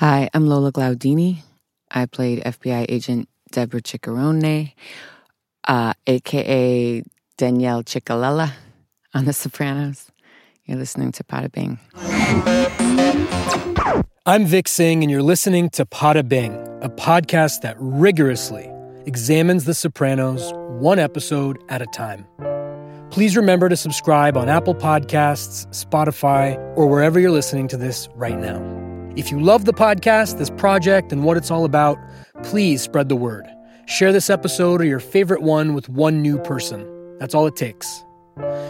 Hi, I'm Lola Glaudini. I played FBI agent Deborah Ciccarone, uh, aka Danielle Ciccolella on The Sopranos. You're listening to Poda Bing. I'm Vik Singh, and you're listening to Poda Bing, a podcast that rigorously examines The Sopranos one episode at a time. Please remember to subscribe on Apple Podcasts, Spotify, or wherever you're listening to this right now. If you love the podcast, this project, and what it's all about, please spread the word. Share this episode or your favorite one with one new person. That's all it takes.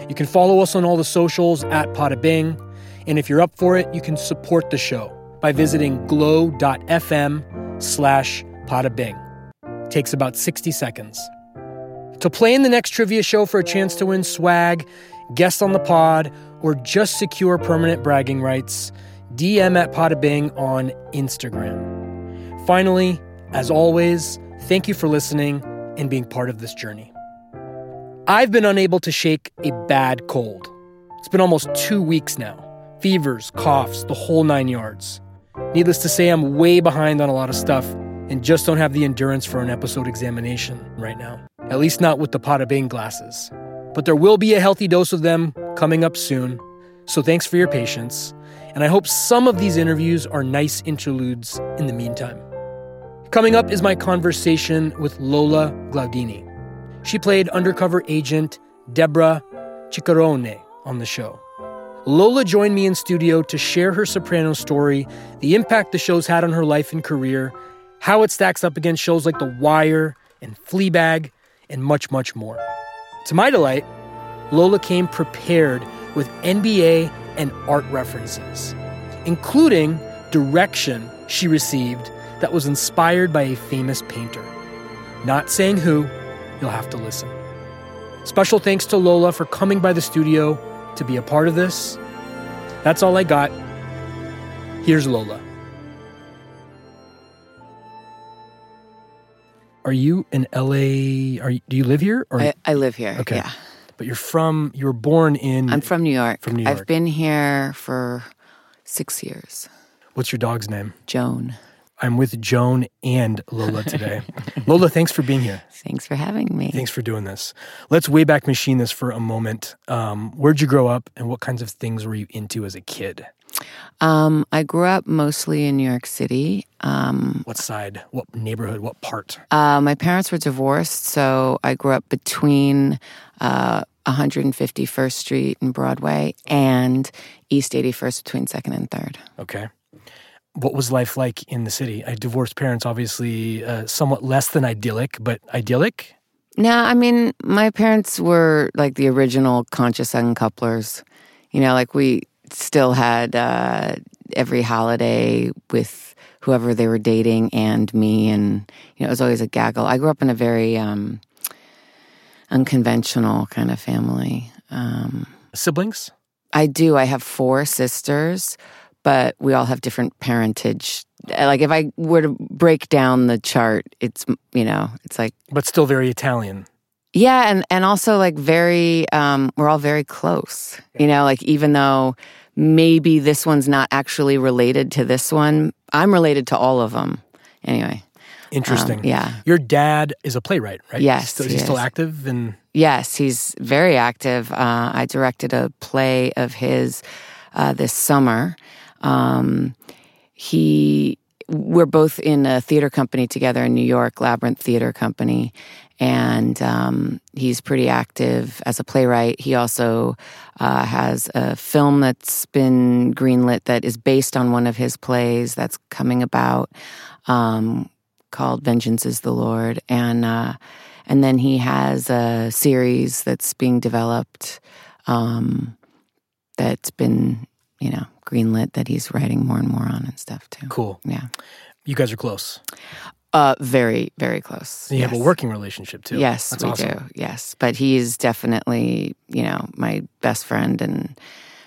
You can follow us on all the socials at Podabing, and if you're up for it, you can support the show by visiting glow.fm slash Podabing. Takes about 60 seconds. To play in the next trivia show for a chance to win swag, guest on the pod, or just secure permanent bragging rights, DM at Podabing on Instagram. Finally, as always, thank you for listening and being part of this journey. I've been unable to shake a bad cold. It's been almost two weeks now. Fevers, coughs, the whole nine yards. Needless to say, I'm way behind on a lot of stuff and just don't have the endurance for an episode examination right now at least not with the Poda Bing glasses. But there will be a healthy dose of them coming up soon, so thanks for your patience, and I hope some of these interviews are nice interludes in the meantime. Coming up is my conversation with Lola Glaudini. She played undercover agent Deborah Ciccarone on the show. Lola joined me in studio to share her soprano story, the impact the show's had on her life and career, how it stacks up against shows like The Wire and Fleabag, and much, much more. To my delight, Lola came prepared with NBA and art references, including direction she received that was inspired by a famous painter. Not saying who, you'll have to listen. Special thanks to Lola for coming by the studio to be a part of this. That's all I got. Here's Lola. Are you in LA? Are you, do you live here? Or I, I live here. Okay. Yeah. But you're from. You were born in. I'm from New York. From New York. I've been here for six years. What's your dog's name? Joan. I'm with Joan and Lola today. Lola, thanks for being here. Thanks for having me. Thanks for doing this. Let's way back Machine this for a moment. Um, where'd you grow up, and what kinds of things were you into as a kid? Um, I grew up mostly in New York City. Um, What side? What neighborhood? What part? uh, my parents were divorced, so I grew up between uh, 151st Street and Broadway and East 81st between 2nd and 3rd. Okay. What was life like in the city? I divorced parents, obviously, uh, somewhat less than idyllic, but idyllic. No, I mean, my parents were like the original conscious uncouplers. You know, like we still had uh, every holiday with whoever they were dating and me, and you know, it was always a gaggle. I grew up in a very um, unconventional kind of family. Um, Siblings? I do. I have four sisters, but we all have different parentage. Like if I were to break down the chart, it's you know, it's like but still very Italian. yeah, and and also like very um we're all very close. You know, like even though maybe this one's not actually related to this one, I'm related to all of them. Anyway, Interesting. Um, yeah. Your dad is a playwright, right? Yes, Still, he he's still active and Yes, he's very active. Uh, I directed a play of his uh, this summer. Um, he, we're both in a theater company together in New York, Labyrinth Theater Company, and um, he's pretty active as a playwright. He also uh, has a film that's been greenlit that is based on one of his plays that's coming about um, called "Vengeance Is the Lord," and. Uh, and then he has a series that's being developed um, that's been, you know, greenlit that he's writing more and more on and stuff too. cool. Yeah. You guys are close. Uh, very, very close. And you have a working relationship too. Yes, That's we awesome. do. Yes. But he's definitely, you know, my best friend and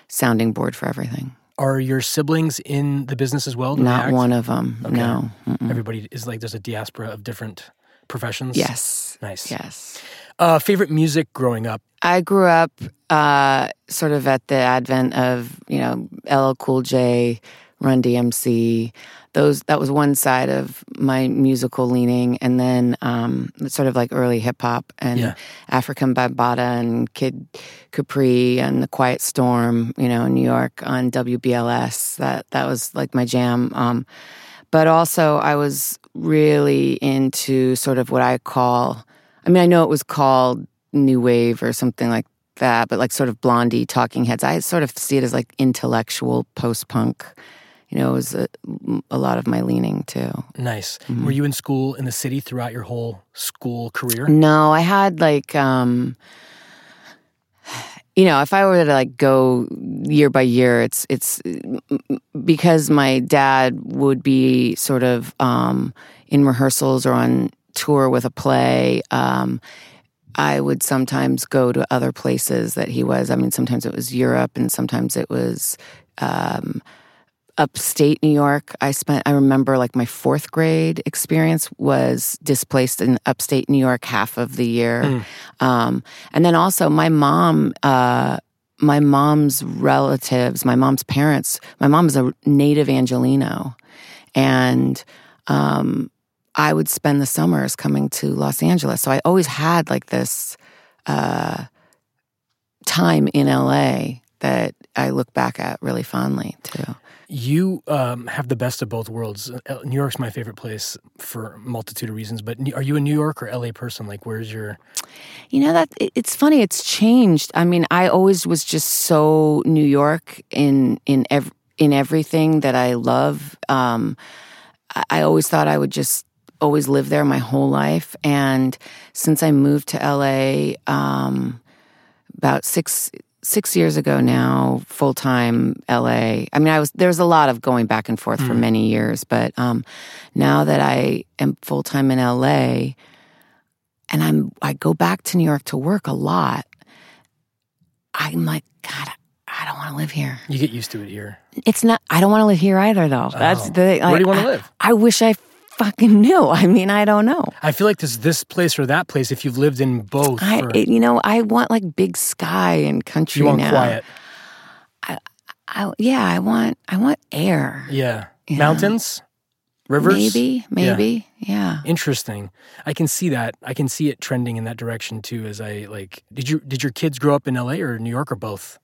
sounding board for everything. Are your siblings in the business as well? Do Not one of them. Okay. No. Mm-mm. Everybody is like there's a diaspora of different professions. Yes. Nice. Yes. Uh, favorite music growing up? I grew up uh, sort of at the advent of, you know, LL Cool J, Run DMC, those that was one side of my musical leaning, and then um, sort of like early hip hop and Yeah. Afrika Bambaataa and Kid Capri and the Quiet Storm, you know, in New York on WBLS. That that was like my jam. Um, but also, I was really into sort of what I call. I mean, I know it was called new wave or something like that, but like sort of blondie talking heads. I sort of see it as like intellectual post punk. You know, it was a, a lot of my leaning too. Nice. Mm-hmm. Were you in school in the city throughout your whole school career? No, I had like um you know, if I were to like go year by year, it's it's because my dad would be sort of um in rehearsals or on tour with a play. Um I would sometimes go to other places that he was. I mean, sometimes it was Europe and sometimes it was um upstate New York. I spent, I remember like my fourth grade experience was displaced in upstate New York half of the year. Um, and then also my mom, uh, my mom's relatives, my mom's parents, my mom is a native Angelino. And, um, I would spend the summers coming to Los Angeles. So I always had like this, uh, time in LA that I look back at really fondly too. You um, have the best of both worlds. Uh, New York's my favorite place for a multitude of reasons. But are you a New York or LA person? Like, where's your? You know that it's funny. It's changed. I mean, I always was just so New York in in ev- in everything that I love. Um, I, I always thought I would just always live there my whole life. And since I moved to LA, um, about six six years ago now, full time LA. I mean, I was there's a lot of going back and forth for many years, but um, now that I am full time in LA, and I'm I go back to New York to work a lot. I'm like, God, I don't want to live here. You get used to it here. It's not. I don't want to live here either, though. That's Oh. the. Where do you want to live? I wish I fucking knew. I mean, I don't know. I feel like there's this place or that place. If you've lived in both, I, for- it- you know, I want like big sky and country you want now. quiet. I, I, yeah, I want, I want air. Yeah. Yeah. Mountains, rivers. Maybe, maybe, yeah. Interesting. I can see that. I can see it trending in that direction too. As I like, did you did your kids grow up in L.A. or New York or both?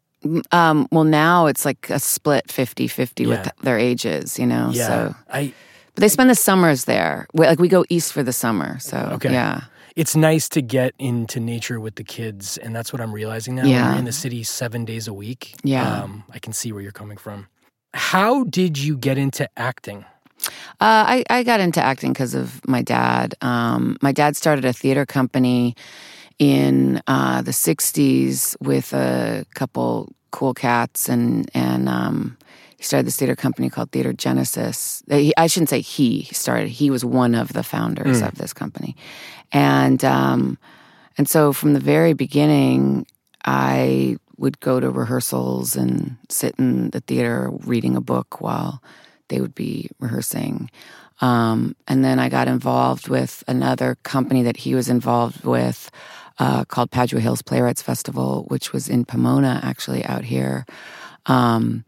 Um, well, now it's like a split 50-50 Yeah. with their ages, you know. Yeah. So, I. but they spend the summers there. We, like we go east for the summer. So, Okay. yeah. It's nice to get into nature with the kids, and that's what I'm realizing now. Yeah. In the city seven days a week. Yeah. Um, I can see where you're coming from. How did you get into acting? Uh, I, I got into acting because of my dad. Um, my dad started a theater company in uh, the 60s with a couple cool cats, and, and um, he started this theater company called Theater Genesis. I shouldn't say he started, he was one of the founders of this company. And, um, and so from the very beginning, I would go to rehearsals and sit in the theater reading a book while they would be rehearsing. Um, and then I got involved with another company that he was involved with uh, called Padua Hills Playwrights Festival, which was in Pomona, actually, out here. Um,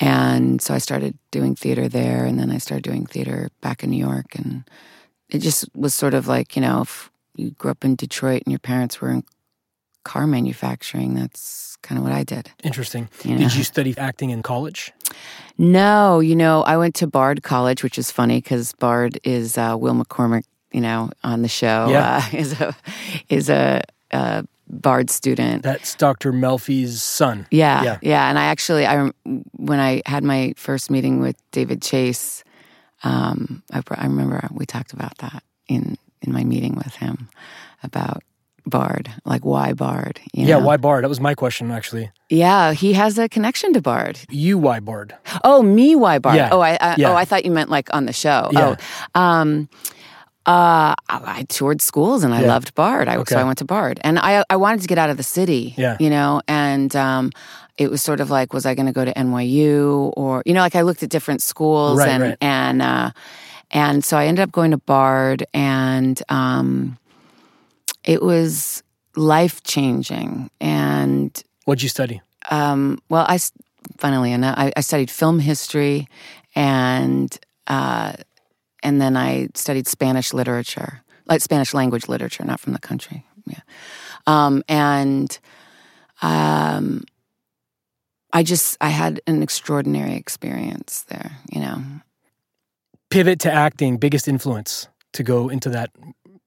and so I started doing theater there, and then I started doing theater back in New York. And it just was sort of like, you know, if you grew up in Detroit and your parents were in car manufacturing, that's kind of what I did. Interesting. You know? Did you study acting in college? No, you know, I went to Bard College, which is funny because Bard is uh, Will McCormick, you know, on the show. Yeah. Uh, is a is a, uh Bard student. That's Dr. Melfi's son. Yeah, Yeah. yeah, And I actually, I when I had my first meeting with David Chase, um, I, I remember we talked about that in in my meeting with him about Bard, like why Bard? you Yeah, know? why Bard? That was my question, actually. Yeah, he has a connection to Bard. You, why Bard? Oh, me, why Bard? Yeah. Oh, I, I Yeah. oh, I thought you meant like on the show. Yeah. Oh, um, uh, I, toured schools and I Yeah. loved Bard. I, Okay. So I went to Bard, and I I wanted to get out of the city. Yeah. you know, and um, it was sort of like, was I going to go to NYU or you know, like I looked at different schools Right, and right. and uh, and so I ended up going to Bard, and um, it was life changing and What'd you study? um, well, I funnily enough, I, I studied film history and uh, and then I studied Spanish literature, like Spanish language literature, not from the country. Yeah, um, and um, I just I had an extraordinary experience there. You know, Pivot to acting, biggest influence to go into that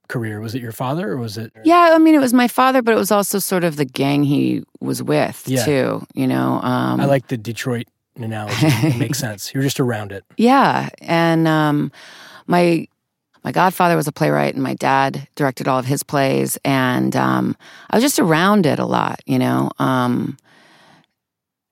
career. Was it your father or was it? yeah. I mean, it was my father, but it was also sort of the gang he was with Yeah. too. You know, um, I like the Detroit analogy. it makes sense. You're just around it. Yeah, and um, my my godfather was a playwright, and my dad directed all of his plays, and um, I was just around it a lot, you know. Um,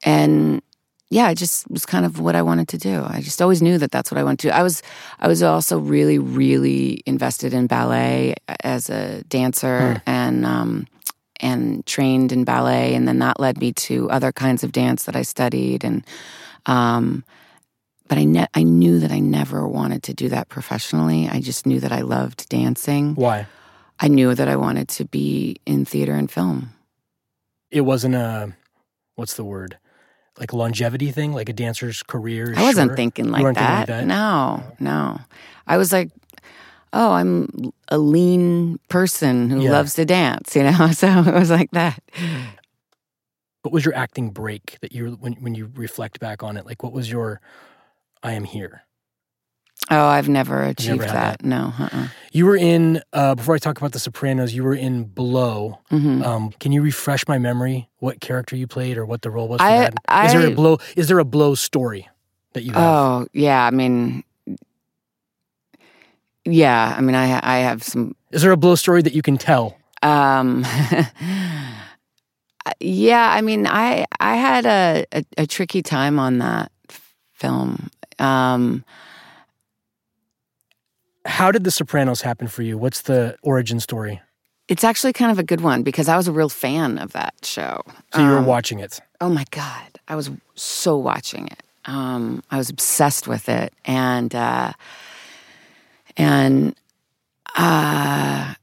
and yeah, it just was kind of what I wanted to do. I just always knew that that's what I wanted to do. I was I was also really really invested in ballet as a dancer and um, and trained in ballet, and then that led me to other kinds of dance that I studied and. Um, but I ne- I knew that I never wanted to do that professionally. I just knew that I loved dancing. Why? I knew that I wanted to be in theater and film. It wasn't a what's the word? Like longevity thing, like a dancer's career. I wasn't shorter? thinking like weren't thinking that. like that? No, no. I was like, oh, I'm a lean person who Yeah. loves to dance, you know? So it was like that. What was your acting break that you when when you reflect back on it? Like what was your I am here. Oh, I've never achieved had that. that? No. Uh-uh. You were in uh, before I talk about The Sopranos. You were in Blow. hmm Um, can you refresh my memory? What character you played or what the role was? For I- that? Is there a blow? Is there a Blow story that you have? Oh, yeah. I mean, yeah. I mean, I I have some Is there a Blow story that you can tell? Um, yeah, I mean, I I had a, a, a tricky time on that film. Um, How did The Sopranos happen for you? What's the origin story? it's actually kind of a good one because I was a real fan of that show. So you were Um, watching it. Oh my god, I was so watching it. Um, I was obsessed with it, and uh, and uh,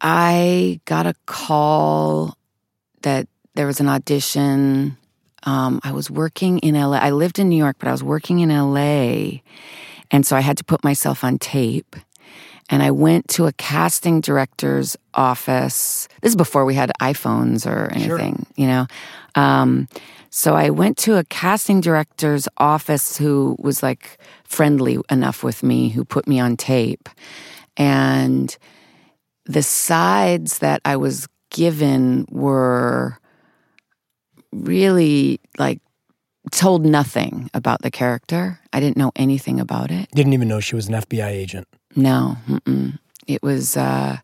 I got a call that there was an audition. Um, I was working in LA. I lived in New York, but I was working in LA, and so I had to put myself on tape. And I went to a casting director's office. This is before we had iPhones or Sure. anything, you know. Um, so I went to a casting director's office who was like friendly enough with me, who put me on tape. And the sides that I was given were really like told nothing about the character. I didn't know anything about it. Didn't even know she was an FBI agent. No, mm-mm. it was. Uh,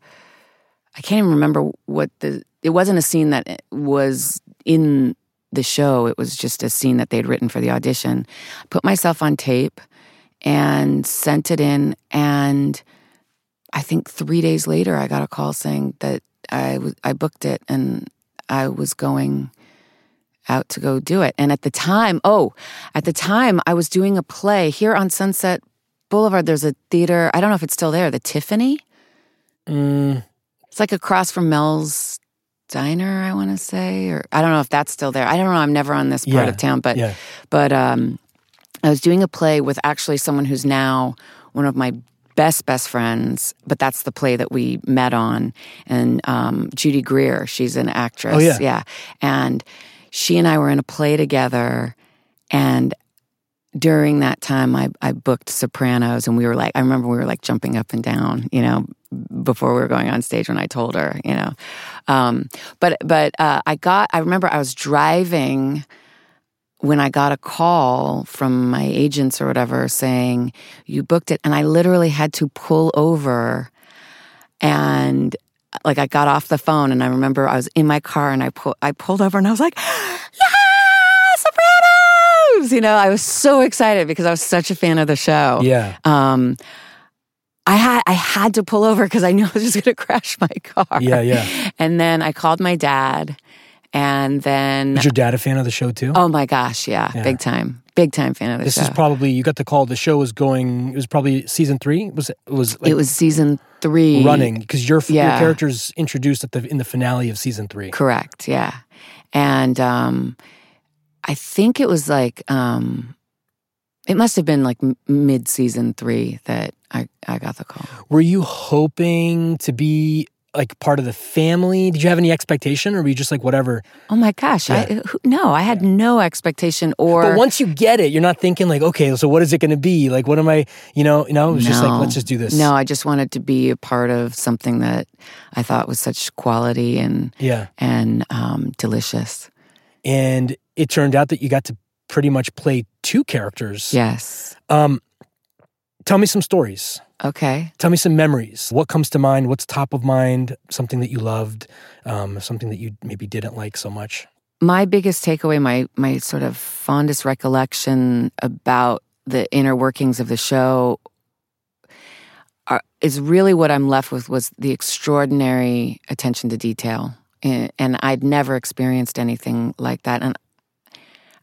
I can't even remember what the. It wasn't a scene that was in the show. It was just a scene that they'd written for the audition. Put myself on tape and sent it in, and I think three days later, I got a call saying that I I booked it and I was going out to go do it. And at the time, oh, at the time, I was doing a play here on Sunset Boulevard. There's a theater. I don't know if it's still there. The Tiffany. Mm, It's like across from Mel's Diner. I want to say, or I don't know if that's still there. I don't know. I'm never on this part Yeah, of town, but yeah. but um, I was doing a play with actually someone who's now one of my best best friends. But that's the play that we met on, and um, Judy Greer. She's an actress. Oh, yeah. yeah, and she and I were in a play together, and during that time I, I booked sopranos and we were like i remember we were like jumping up and down you know before we were going on stage when i told her you know um, but but uh, i got i remember i was driving when i got a call from my agents or whatever saying you booked it and i literally had to pull over and like i got off the phone and i remember i was in my car and i, pu- I pulled over and i was like yeah sopranos you know i was so excited because i was such a fan of the show yeah. um, I had I had to pull over because I knew I was just going to crash my car. Yeah, yeah. And then I called my dad, and then Was your dad a fan of the show too? oh my gosh, yeah, Yeah. big time, big time fan of the this show. This is probably you got the call. The show was going. It was probably season three. Was it was like it was season three running because your your character's introduced at the in the finale of season three. Correct, yeah, and um, I think it was like um, it must have been like mid season three that I, I got the call. Were you hoping to be like part of the family? Did you have any expectation, or were you just like whatever? Oh my gosh, yeah. I, who, no, I had yeah. no expectation. Or but once you get it, you're not thinking like, okay, so what is it going to be? Like, what am I? You know, you know, it was no. just like, let's just do this. No, I just wanted to be a part of something that I thought was such quality and yeah, and um, delicious. And it turned out that you got to pretty much play two characters. Yes. Um, tell me some stories. Okay. Tell me some memories. What comes to mind? What's top of mind? Something that you loved, um, something that you maybe didn't like so much. My biggest takeaway, my my sort of fondest recollection about the inner workings of the show are, is really what I'm left with was the extraordinary attention to detail. And, and I'd never experienced anything like that. And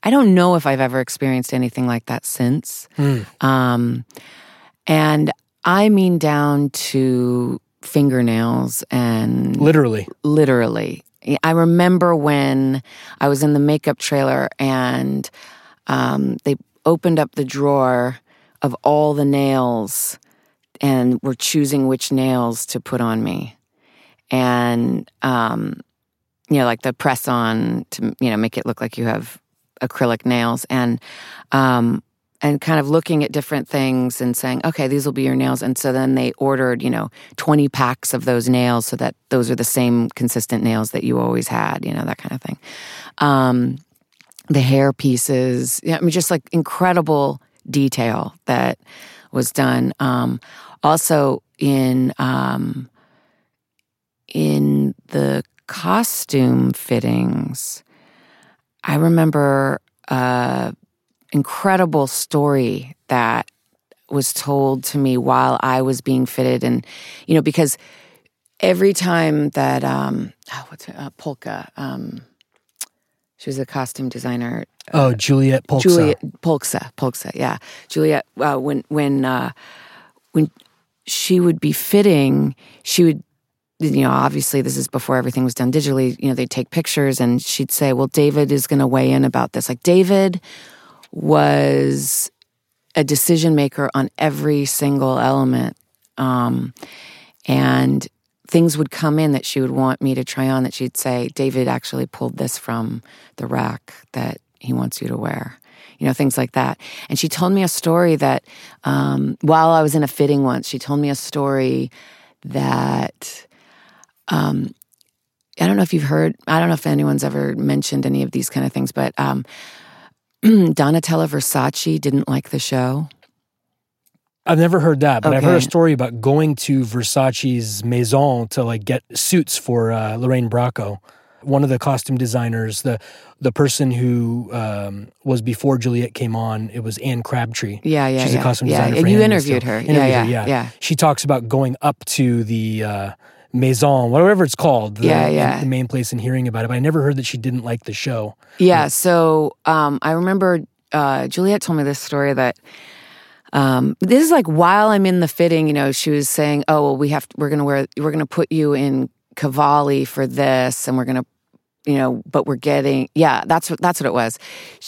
I don't know if I've ever experienced anything like that since. Mm. Um, and I mean down to fingernails and literally, literally. I remember when I was in the makeup trailer and um, they opened up the drawer of all the nails and were choosing which nails to put on me. And, um, you know, like the press on to, you know, make it look like you have acrylic nails. And um, and kind of looking at different things and saying, okay, these will be your nails. And so then they ordered, you know, 20 packs of those nails so that those are the same consistent nails that you always had, you know, that kind of thing. Um, the hair pieces, I mean, just like incredible detail that was done. Um, also in, um, in the costume fittings, I remember, uh, incredible story that was told to me while I was being fitted. And, you know, because every time that, um, oh, what's her, uh, Polka, um, she was a costume designer. Oh, Juliet Polcsa. Juliet Polcsa, Polcsa, yeah. Juliet, uh, when, when, uh, when she would be fitting, she would you know, obviously this is before everything was done digitally. You know, they'd take pictures and she'd say, Well, David is going to weigh in about this. Like, David was a decision maker on every single element. Um, and things would come in that she would want me to try on that she'd say, David actually pulled this from the rack that he wants you to wear. You know, things like that. And she told me a story that um, while I was in a fitting once, she told me a story that um, I don't know if you've heard, I don't know if anyone's ever mentioned any of these kind of things, but um, Donatella Versace didn't like the show? I've never heard that, but okay. I've heard a story about going to Versace's maison to like get suits for uh, Lorraine Bracco. One of the costume designers, the the person who um, was before Juliet came on, it was Anne Crabtree. Yeah, yeah, She's yeah. a costume yeah, designer. And you interviewed her. Interviewed yeah, yeah, her, yeah, yeah. She talks about going up to the uh, maison, whatever it's called. The, yeah, yeah. The main place and hearing about it. But I never heard that she didn't like the show. Yeah. So um, I remember uh, Juliet told me this story that. Um, this is like while I'm in the fitting, you know, she was saying, "Oh, well, we have to, we're gonna wear we're gonna put you in Cavalli for this, and we're gonna, you know, but we're getting yeah, that's what that's what it was,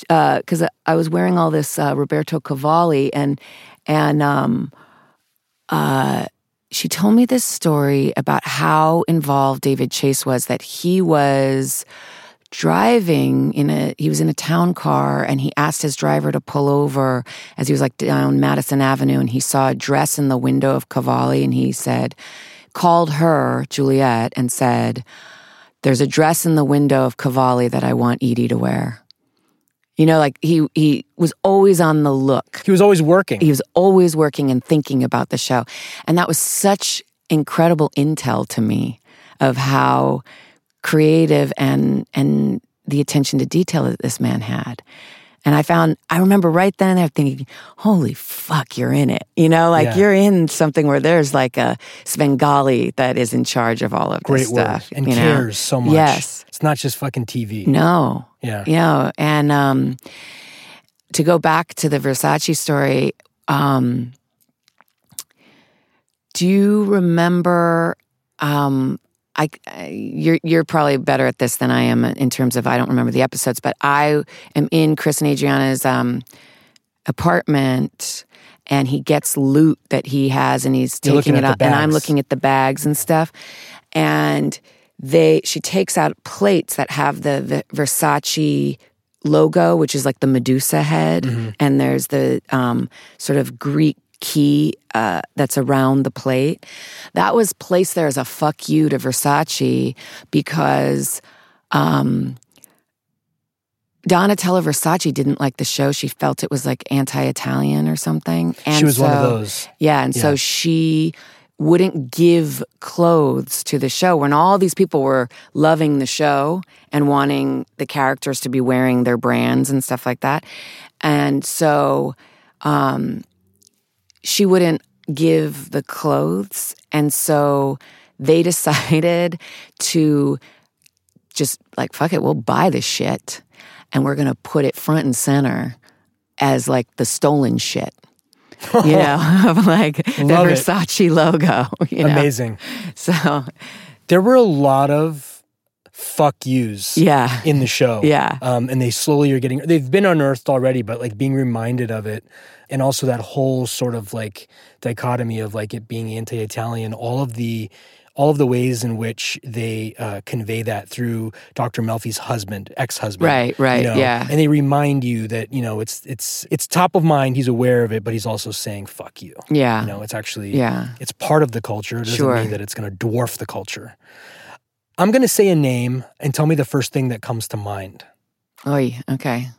because uh, I was wearing all this uh, Roberto Cavalli and and um, uh, she told me this story about how involved David Chase was, that he was driving in a he was in a town car and he asked his driver to pull over as he was like down Madison Avenue and he saw a dress in the window of Cavalli and he said called her Juliet and said there's a dress in the window of Cavalli that I want Edie to wear. You know, like he he was always on the look. He was always working. He was always working and thinking about the show. And that was such incredible intel to me of how creative and and the attention to detail that this man had. And I found, I remember right then there thinking, holy fuck, you're in it. You know, like yeah. you're in something where there's like a Svengali that is in charge of all of Great this stuff. and cares know? so much. Yes. It's not just fucking TV. No. Yeah. You know, and um, to go back to the Versace story, um, do you remember um, I, you're you're probably better at this than I am in terms of I don't remember the episodes, but I am in Chris and Adriana's um, apartment and he gets loot that he has and he's You're taking it out and I'm looking at the bags and stuff. And they she takes out plates that have the, the Versace logo which is like the Medusa head. Mm-hmm. and there's the um, sort of Greek key uh, that's around the plate that was placed there as a fuck you to Versace because um, Donatella Versace didn't like the show. She felt it was like anti-Italian or something. And she was one of those. Yeah, and Yeah. so she wouldn't give clothes to the show when all these people were loving the show and wanting the characters to be wearing their brands and stuff like that. And so um, she wouldn't give the clothes. And so they decided to just like, fuck it, we'll buy this shit and we're going to put it front and center as like the stolen shit. You know, of like the Love it. Versace logo. You know? Amazing. So, There were a lot of fuck yous yeah. in the show. Yeah. Um, and they slowly are getting, they've been unearthed already, but like being reminded of it. And also that whole sort of like dichotomy of like it being anti Italian, all of the, all of the ways in which they uh, convey that through Dr. Melfi's husband, ex-husband, Right, right, you know? yeah. and they remind you that you know it's it's it's top of mind. He's aware of it, but he's also saying "fuck you." Yeah. You know, it's actually Yeah. it's part of the culture. It doesn't Sure. mean that it's going to dwarf the culture. I'm going to say a name and tell me the first thing that comes to mind. Oy, okay.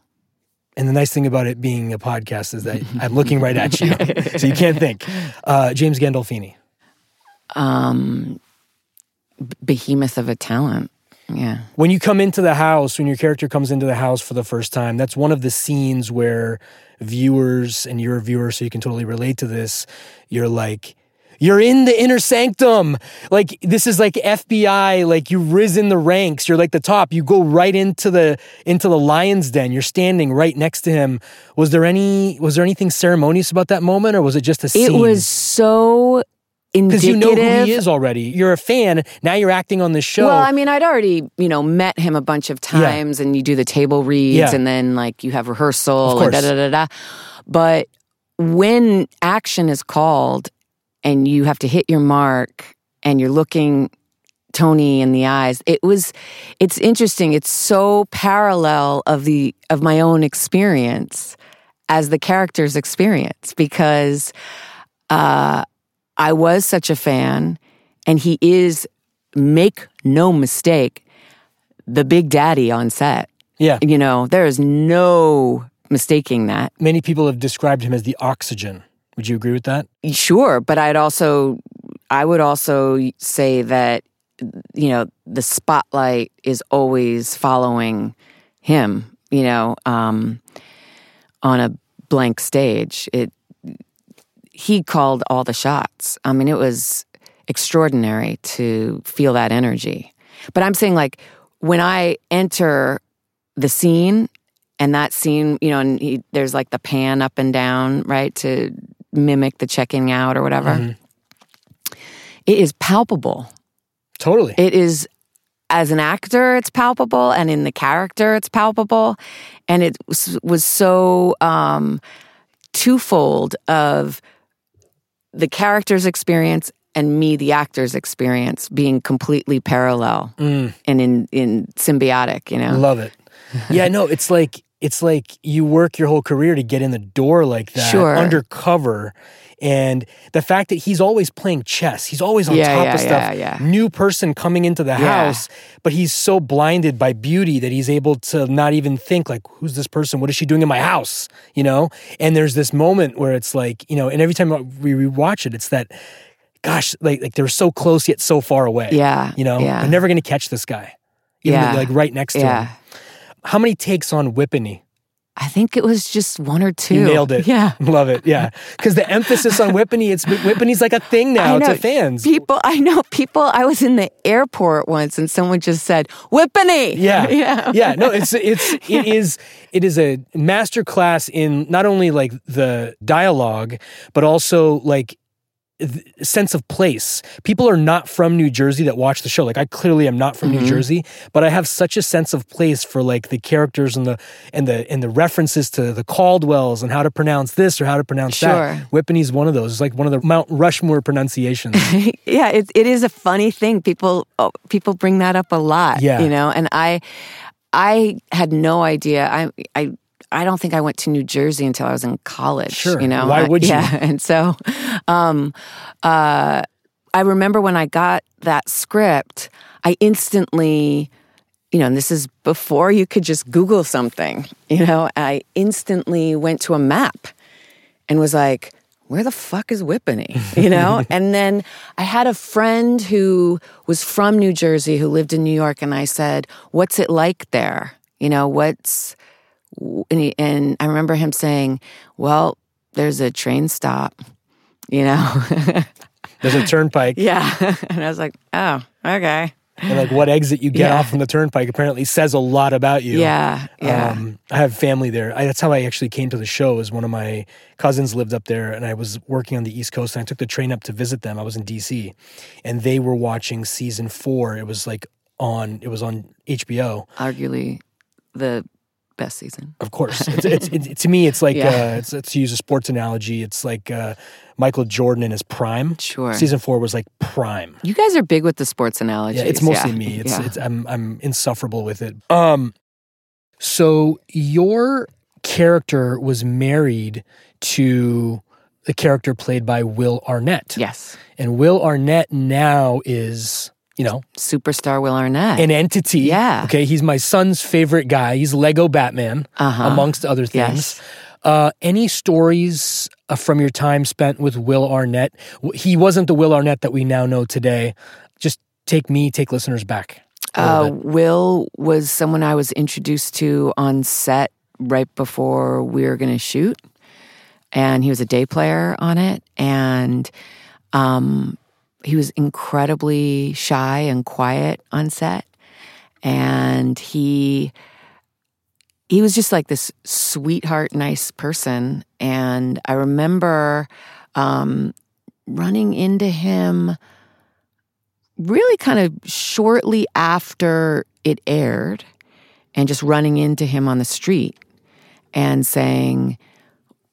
And the nice thing about it being a podcast is that I'm looking right at you, so you can't think. Uh, James Gandolfini. Um, behemoth of a talent. Yeah. When you come into the house, when your character comes into the house for the first time, that's one of the scenes where viewers, and you're a viewer, so you can totally relate to this, you're like, you're in the inner sanctum. Like this is like FBI, like you've risen the ranks. You're like the top. You go right into the into the lion's den. You're standing right next to him. Was there any was there anything ceremonious about that moment or was it just a scene? It was so because you know who he is already. You're a fan. Now you're acting on this show. Well, I mean, I'd already, you know, met him a bunch of times and you do the table reads Yeah. and then like you have rehearsal da da da da. But when action is called and you have to hit your mark and you're looking Tony in the eyes, it was it's interesting. It's so parallel of the of my own experience as the character's experience because uh I was such a fan, and he is, make no mistake, the big daddy on set. yeah. You know, there is no mistaking that. Many people have described him as the oxygen. Would you agree with that? Sure, but I'd also, I would also say that, you know, the spotlight is always following him, you know, um, on a blank stage. It, he called all the shots. I mean, it was extraordinary to feel that energy. But I'm saying, like, when I enter the scene and that scene, you know, and he, there's like the pan up and down, right, to mimic the checking out or whatever. Mm-hmm. It is palpable. Totally. It is, as an actor, it's palpable, and in the character, it's palpable. And it was, was so um, twofold of the character's experience and me, the actor's experience, being completely parallel Mm. and in, in symbiotic, you know? Love it. Yeah, no, it's like it's like you work your whole career to get in the door like that, Sure. undercover. And the fact that he's always playing chess, he's always on Yeah, top yeah, of stuff. yeah. New person coming into the house, but he's so blinded by beauty that he's able to not even think like, "Who's this person? What is she doing in my house?" You know. And there's this moment where it's like, you know, and every time we rewatch it, it's that, gosh, like like they're so close yet so far away. Yeah, You know, yeah. I'm never gonna catch this guy. Even Yeah. like right next to him. How many takes on Whippany? I think it was just one or two. You nailed it. Yeah. Love it. Yeah. Because the emphasis on Whippany, it's Whippany's like a thing now to fans. People, I know people. I was in the airport once, and someone just said "Whippany." Yeah. yeah, Yeah. No, it's it's it is it is a master class in not only like the dialogue, but also like sense of place. People are not from New Jersey that watch the show. Like I clearly am not from Mm-hmm. New Jersey, but I have such a sense of place for like the characters and the and the and the references to the Caldwells and how to pronounce this or how to pronounce Sure. that. Whippany's one of those. It's like one of the Mount Rushmore pronunciations. yeah, it, it is a funny thing. People oh, people bring that up a lot. Yeah. you know, and I I had no idea. I I. I don't think I went to New Jersey until I was in college. Sure. You know, Why would you? Yeah, and so, um, uh, I remember when I got that script, I instantly, you know, and this is before you could just Google something. You know, I instantly went to a map and was like, where the fuck is Whippany? You know? and then I had a friend who was from New Jersey who lived in New York, and I said, What's it like there? You know, what's. And, he, and I remember him saying, Well, there's a train stop, you know? There's a turnpike, yeah. and I was like, Oh, okay. and like what exit you get Yeah. off from the turnpike apparently says a lot about you. Yeah. Yeah. Um, I have family there. I, that's how I actually came to the show. Is one of my cousins lived up there, and I was working on the East Coast, and I took the train up to visit them. I was in DC, and they were watching season four. It was like on. It was on HBO. Arguably the best season. Of course, it's, it's, it, to me, it's like Yeah. uh, it's, to use a sports analogy. It's like uh, Michael Jordan in his prime. Sure. Season four was like prime. You guys are big with the sports analogies. Yeah, it's mostly yeah. me. It's, Yeah. it's I'm I'm insufferable with it. Um, so your character was married to the character played by Will Arnett, yes. and Will Arnett now is you know Superstar Will Arnett. an entity. Yeah. Okay, he's my son's favorite guy. He's Lego Batman, Uh-huh. amongst other things. Yes. Uh, any stories uh, from your time spent with Will Arnett? He wasn't the Will Arnett that we now know today. Just take me, take listeners back. Uh. Will was someone I was introduced to on set right before we were going to shoot, and he was a day player on it, and um, he was incredibly shy and quiet on set, and he he was just like this sweetheart, nice person, and I remember um, running into him really kind of shortly after it aired and just running into him on the street and saying,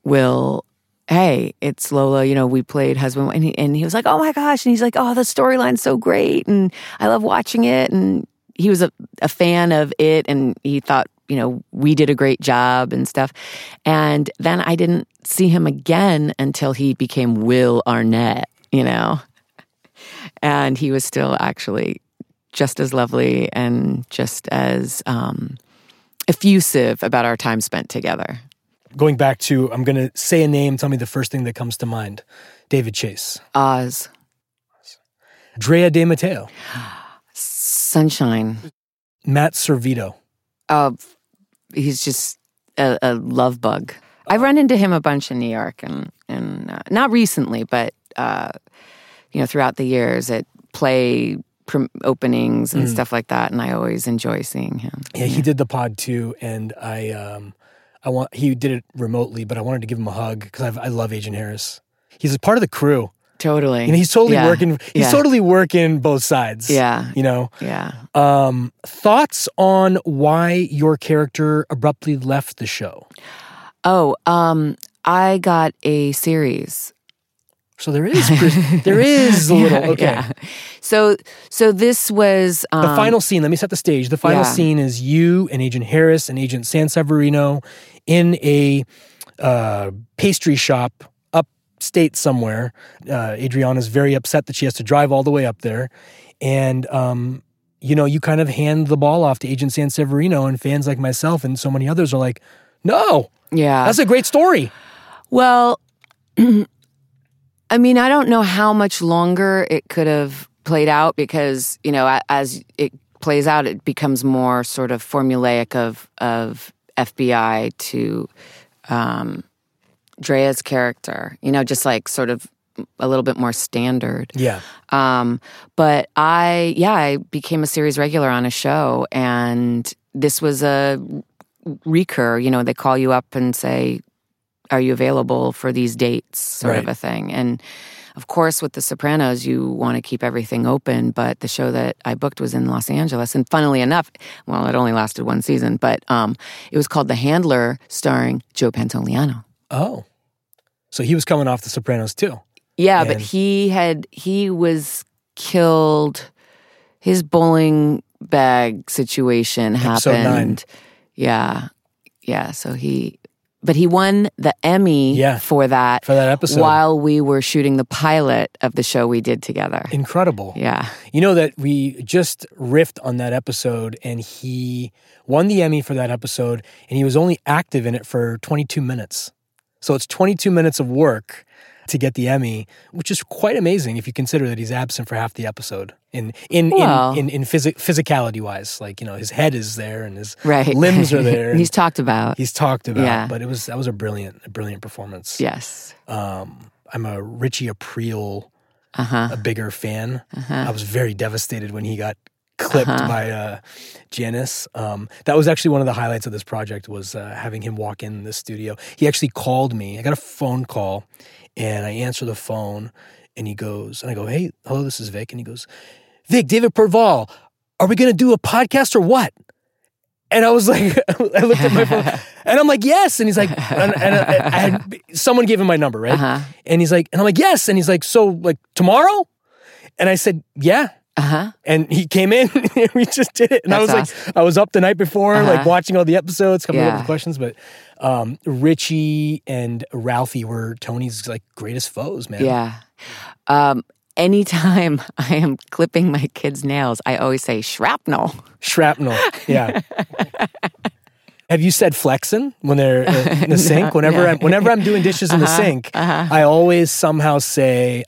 Will, hey, it's Lola. You know, we played husband. And he, and he was like, oh my gosh. And he's like, oh, the storyline's so great. And I love watching it. And he was a, a fan of it. And he thought, you know, we did a great job and stuff. And then I didn't see him again until he became Will Arnett, you know? and he was still actually just as lovely and just as um, effusive about our time spent together. Going back to, I'm going to say a name. Tell me the first thing that comes to mind. David Chase, Oz, Drea De Matteo, sunshine. Matt Servitto. Uh, he's just a, a love bug. I've run into him a bunch in New York, and and uh, not recently, but uh, you know, throughout the years at play openings and stuff like that. And I always enjoy seeing him. Yeah, he did the pod too, and I, um, I want he did it remotely, but I wanted to give him a hug because I love Agent Harris. He's a part of the crew, Totally. and he's totally Yeah. working. He's Yeah. totally working both sides. Yeah. you know. Yeah. Um, thoughts on why your character abruptly left the show? Oh, um, I got a series. So there is there is a little Yeah, okay. yeah. So, so this was um, The final scene. Let me set the stage. The final yeah. scene is you and Agent Harris and Agent Sanseverino in a uh, pastry shop upstate somewhere. Uh, Adriana's very upset that she has to drive all the way up there, and um, you know you kind of hand the ball off to Agent Sanseverino, and fans like myself and so many others are like, "No, Yeah. that's a great story." Well, I mean, I don't know how much longer it could have played out because you know, as it plays out, it becomes more sort of formulaic of of FBI to um, Drea's character. You know, just like sort of a little bit more standard. Yeah, Um, but I, yeah, I became a series regular on a show, and this was a recur. You know, they call you up and say, "Are you available for these dates?" Sort of a thing. And of course, with The Sopranos, you want to keep everything open. But the show that I booked was in Los Angeles, and funnily enough, well, it only lasted one season, but um, it was called The Handler, starring Joe Pantoliano. Oh, so he was coming off The Sopranos too. Yeah, but he had he was killed. His bowling bag situation happened. Yeah, yeah. So he, but he won the Emmy Yeah. for that For that episode. while we were shooting the pilot of the show we did together. Incredible. Yeah, You know that we just riffed on that episode and he won the Emmy for that episode and he was only active in it for 22 minutes. So it's 22 minutes of work to get the Emmy, which is quite amazing if you consider that he's absent for half the episode in in Well- in, in, in physi- physicality wise. Like, you know, his head is there and his right. limbs are there. he's talked about. he's talked about, Yeah. but it was that was a brilliant, a brilliant performance. yes. Um, I'm a Richie Aprile Uh huh. a bigger fan. Uh-huh. I was very devastated when he got clipped Uh-huh. by uh, Janice. Um, that was actually one of the highlights of this project was uh, having him walk in the studio. He actually called me. I got a phone call, and I answer the phone, and he goes, and I go, "Hey, hello, this is Vik," and he goes, "Vik, David Proval, are we going to do a podcast or what?" And I was like, I looked at my phone, and I'm like, "Yes," and he's like, and, and I, I had, someone gave him my number, right? Uh huh. And he's like, and I'm like, yes. And he's like, so like tomorrow? And I said, yeah. Uh huh. And he came in and we just did it. And I was That's like, I was up the night before, like Uh-huh. watching all the episodes, coming up with questions. But um, Richie and Ralphie were Tony's like greatest foes, man. Yeah. Um, anytime I am clipping my kids' nails, I always say shrapnel. Shrapnel. Yeah. Have you said flexin when they're in the sink? Whenever no. I'm whenever I'm doing dishes in the Uh-huh, sink, uh-huh. I always somehow say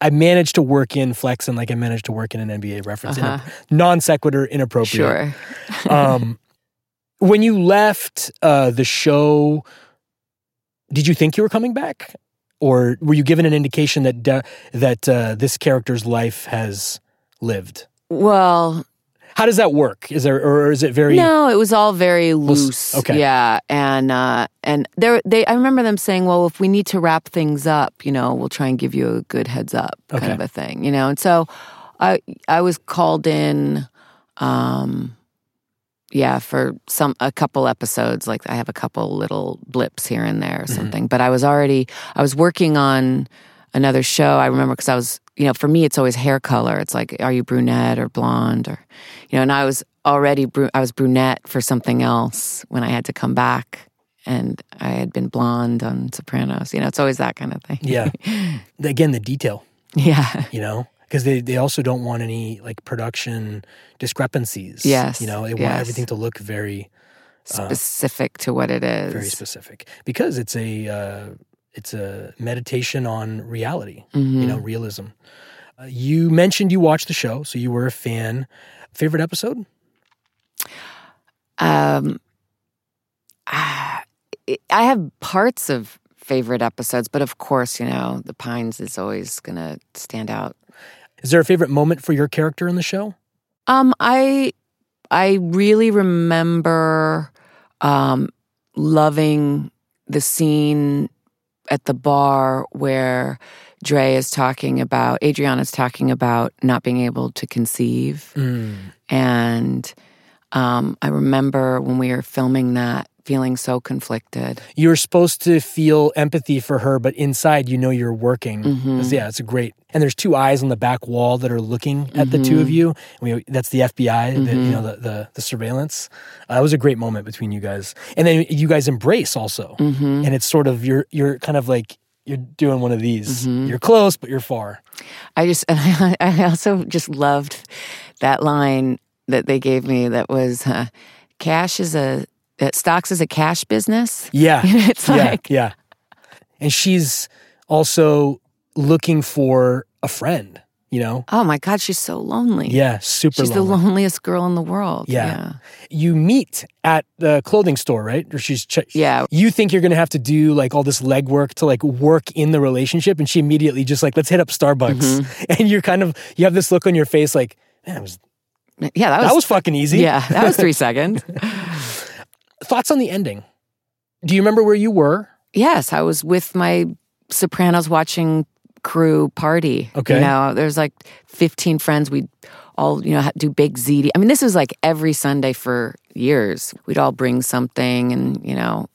I- managed to work in flexin like I managed to work in an NBA reference. Uh-huh. Non sequitur, inappropriate. Sure. um, when you left uh, the show, did you think you were coming back, or were you given an indication that de- that uh, this character's life has lived? Well, How does that work? Is there, or is it very? no, it was all very Loose. Okay. Yeah, and uh, and there they I remember them saying, "Well, if we need to wrap things up, you know, we'll try and give you a good heads up, kind Okay. of a thing, you know." And so, I I was called in, um, yeah, for some a couple episodes. Like I have a couple little blips here and there or Mhm. something. But I was already I was working on another show. I remember because I was, you know, for me it's always hair color. It's like, are you brunette or blonde or, you know, and I was already bru- I was brunette for something else when I had to come back. And I had been blonde on Sopranos. You know, it's always that kind of thing. Yeah. Again, the detail. Yeah. You know, because they they also don't want any like production discrepancies. Yes, You know, they want yes. everything to look very Specific to what it is. very specific because it's a uh, it's a meditation on reality. Mhm. you know, realism. Uh, you mentioned you watched the show, so you were a fan. Favorite episode? Um, I have parts of favorite episodes, but of course, you know, the Pines is always going to stand out. Is there a favorite moment for your character in the show? Um, I I really remember um, loving the scene at the bar where Dre is talking about Adriana's talking about not being able to conceive, and um, I remember when we were filming that feeling so conflicted. You're supposed to feel empathy for her, but inside you know you're working. Mhm. 'Cause, Yeah, it's a great. And there's two eyes on the back wall that are looking at the two of Mhm. you. We, that's the FBI, the, you Mhm. know, the the, the surveillance. Uh, that was a great moment between you guys, and then you guys embrace also. hmm And it's sort of you're you're kind of like you're doing one of these. You're close, but you're far. I just and I, I also just loved that line that they gave me that was uh, cash is a uh, stocks is a cash business. Yeah. it's yeah, like yeah. And she's also looking for a friend, you know? oh my god, she's so lonely. Yeah, super she's the loneliest girl in the world. Yeah. You meet at the clothing store, right? Or she's ch- yeah, you think you're going to have to do like all this legwork to like work in the relationship and she immediately just like let's hit up Starbucks. Mm-hmm. And you're kind of you have this look on your face like, man, it was, yeah. yeah. That was, that was fucking easy. yeah. That was three seconds. Thoughts on the ending? Do you remember where you were? Yes, I was with my Sopranos watching crew party. Okay. You know, there's like 15 friends. We'd all, you know, do big ziti. I mean, this was like every Sunday for years. We'd all bring something and, you know,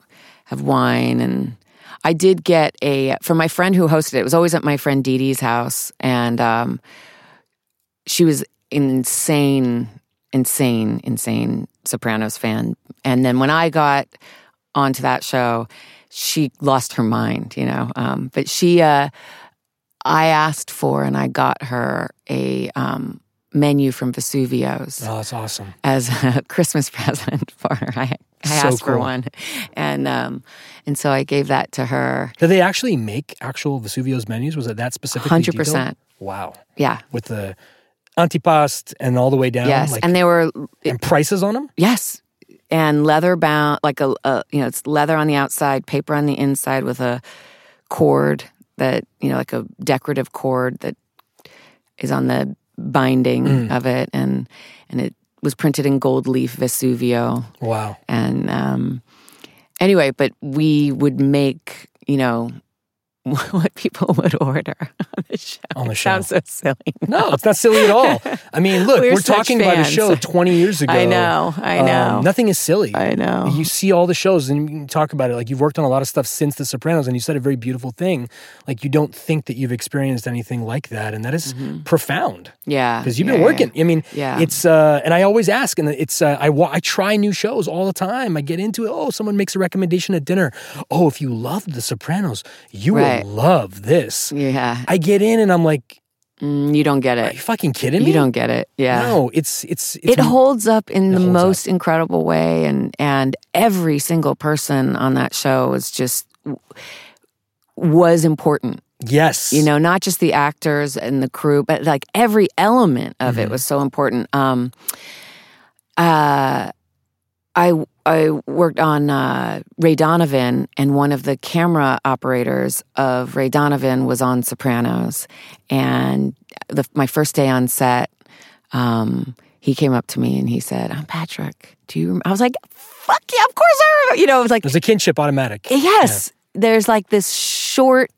have wine. And I did get a, from my friend who hosted it, it was always at my friend Dee Dee's house. And um, she was insane, insane, insane Sopranos fan. And then when I got onto that show, she lost her mind, you know. Um, but she, uh, I asked for and I got her a um, menu from Vesuvio's Oh, that's awesome. as a Christmas present for her. I, I So asked for one, and um, and so I gave that to her. Did they actually make actual Vesuvio's menus? Was it that specific? Hundred detailed? percent, Wow. yeah, With the antipast and all the way down. yes. Like, and they were and prices on them? yes, and leather bound, like a, a you know, it's leather on the outside, paper on the inside with a cord that you know, like a decorative cord that is on the binding Mm. of it, and and it was printed in gold leaf Vesuvio. Wow. And um, anyway, but we would make, you know, what people would order on the show. On the It show. Sounds so silly. No, it's not silly at all. I mean, look, We're we're, talking about a show 20 years ago. I know, I Um, know. nothing is silly. I know. You see all the shows and you talk about it. Like you've worked on a lot of stuff since The Sopranos, and you said a very beautiful thing. Like you don't think that you've experienced anything like that, and that is profound yeah. because you've Mm-hmm. yeah, been yeah. working. I mean, Yeah. it's uh, and I always ask, and it's uh, I I try new shows all the time. I get into it. Oh, someone makes a recommendation at dinner. Oh, if you loved The Sopranos, you Right. will love this. Yeah. I get in and I'm like, Mm, you don't get are it. you fucking kidding me? You don't get it. Yeah. No, it's it's, it's it holds up in the holds up. most incredible way and and every single person on that show was just was important yes. you know not just the actors and the crew but like every element of Mm-hmm. it was so important um uh i i worked on uh ray donovan and one of the camera operators of ray donovan was on sopranos and the my first day on set um he came up to me and he said i'm patrick do you rem-? i was like fuck yeah of course i remember you know it was like There's a kinship automatic. Yes. There's like this short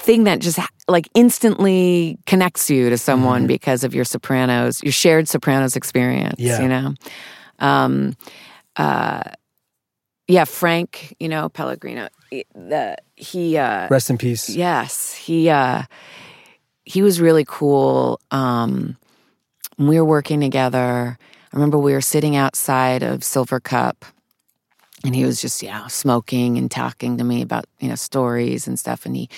thing that just like instantly connects you to someone because of your Sopranos, your shared Sopranos experience, Yeah. you know? Um, uh, yeah, Frank, you know, Pellegrino, he- the, he, uh, Rest in peace. Yes, he uh he was really cool. Um we were working together. I remember we were sitting outside of Silvercup and he was just, yeah, smoking and talking to me about, you know, stories and stuff and he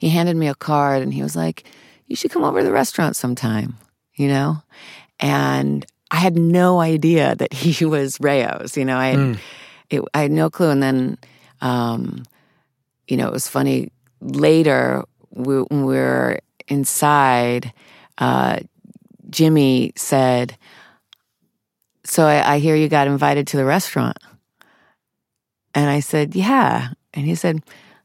he handed me a card and he was like, "You should come over to the restaurant sometime." You know? And I had no idea that he was Rao's, you know. I had, it, I had no clue and then um you know, it was funny. Later, we, when we were inside, uh, Jimmy said, "So I, I hear you got invited to the restaurant." And I said, "Yeah." And he said,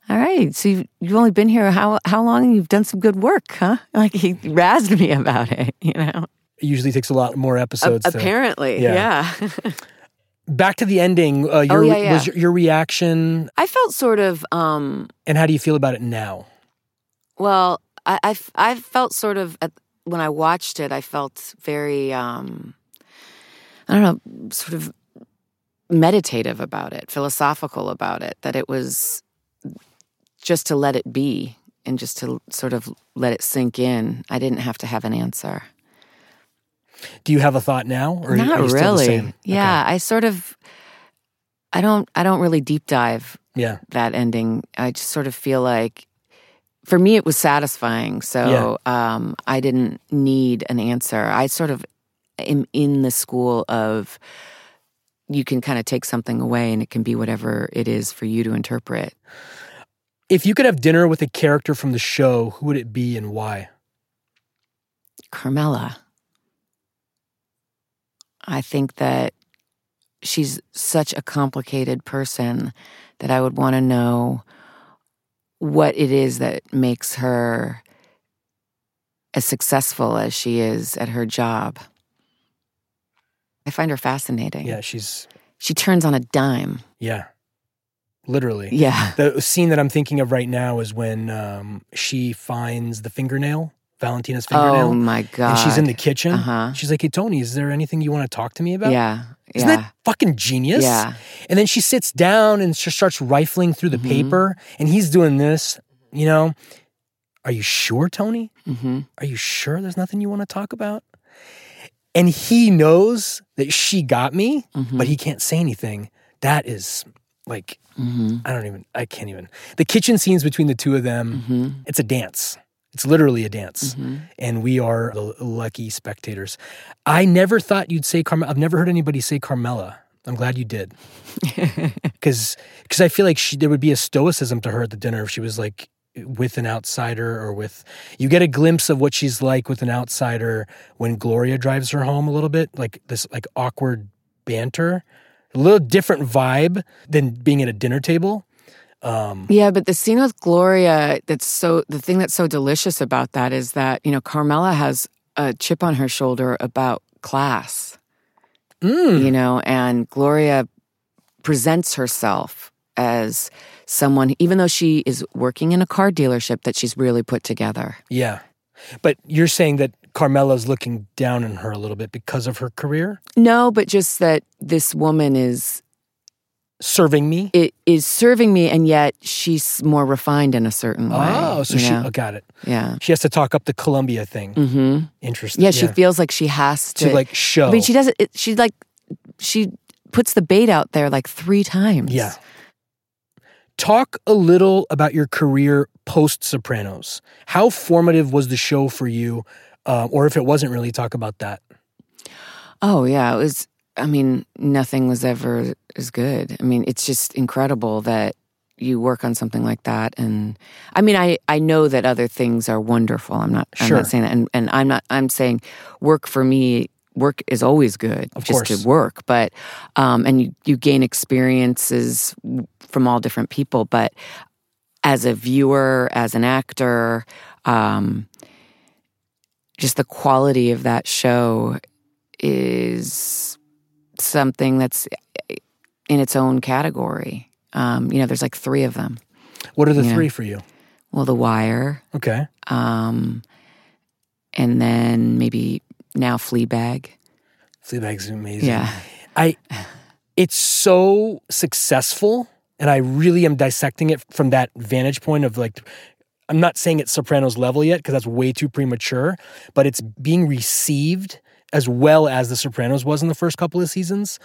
"All right. So you've, you've only been here how how long? And you've done some good work, huh?" Like he razzed me about it, you know. It usually takes a lot more episodes. to- Apparently, yeah. yeah. Back to the ending. Uh, your, Oh, yeah, yeah. Was your, your reaction, I felt sort of. um and how do you feel about it now? Well, I, I, f- I felt sort of at, when I watched it, I felt very, um, I don't know, sort of meditative about it, philosophical about it. That it was just to let it be and just to sort of let it sink in. I didn't have to have an answer. Do you have a thought now, or Not are you still the really. same? Yeah, I sort of. I don't. I don't really deep dive Yeah. that ending. I just sort of feel like, for me, it was satisfying. So um, I didn't need an answer. I sort of am in the school of you can kind of take something away and it can be whatever it is for you to interpret. If you could have dinner with a character from the show, who would it be and why? Carmela. I think that she's such a complicated person that I would want to know what it is that makes her as successful as she is at her job. I find her fascinating. Yeah, she's She turns on a dime. yeah. literally. Yeah. The scene that I'm thinking of right now is when um, she finds the fingernail, Valentina's fingernail. Oh my god. And she's in the kitchen. Uh-huh. She's like, "Hey Tony, is there anything you want to talk to me about?" Yeah. Isn't yeah. that fucking genius? Yeah. And then she sits down and she starts rifling through the Mhm. paper, and he's doing this. You know, are you sure, Tony? hmm Are you sure there's nothing you want to talk about? And he knows that she got me, hmm but he can't say anything. That is like hmm I don't even I can't even. The kitchen scenes between the two of them, hmm it's a dance. It's literally a dance. hmm And we are the lucky spectators. I never thought you'd say Carmela. I've never heard anybody say Carmela. I'm glad you did. Because I feel like she, there would be a stoicism to her at the dinner if she was like with an outsider or with. You get a glimpse of what she's like with an outsider when Gloria drives her home a little bit, like this like awkward banter. A little different vibe than being at a dinner table. Um, Yeah, but the scene with Gloria, that's so, the thing that's so delicious about that is that, you know, Carmela has a chip on her shoulder about class, mm, you know, and Gloria presents herself as someone, even though she is working in a car dealership, that she's really put together. Yeah. But you're saying that Carmela's looking down on her a little bit because of her career? No, but just that this woman is Serving me? it is serving me, and yet she's more refined in a certain way. Oh, so she oh, got it. yeah, She has to talk up the Columbia thing. hmm Interesting. yeah. She feels like she has to. to like show. I mean, she does it. She like she puts the bait out there like three times. Yeah. Talk a little about your career post Sopranos. How formative was the show for you? Uh, or if it wasn't really, talk about that. Oh yeah, it was. I mean, nothing was ever as good. I mean, it's just incredible that you work on something like that. And I mean, I I know that other things are wonderful. I'm not. I'm not saying that. And and I'm not. I'm saying work for me. Work is always good, Of just course. to work. But um, and you you gain experiences from all different people. But as a viewer, as an actor, um, just the quality of that show is something that's in its own category. Um, you know, there's like three of them. What are the three for you? Well, The Wire, Okay. um, and then maybe now Fleabag. Fleabag's amazing. Yeah. I it's so successful and I really am dissecting it from that vantage point of like I'm not saying it's Sopranos level yet because that's way too premature, but it's being received as well as the Sopranos was in the first couple of seasons.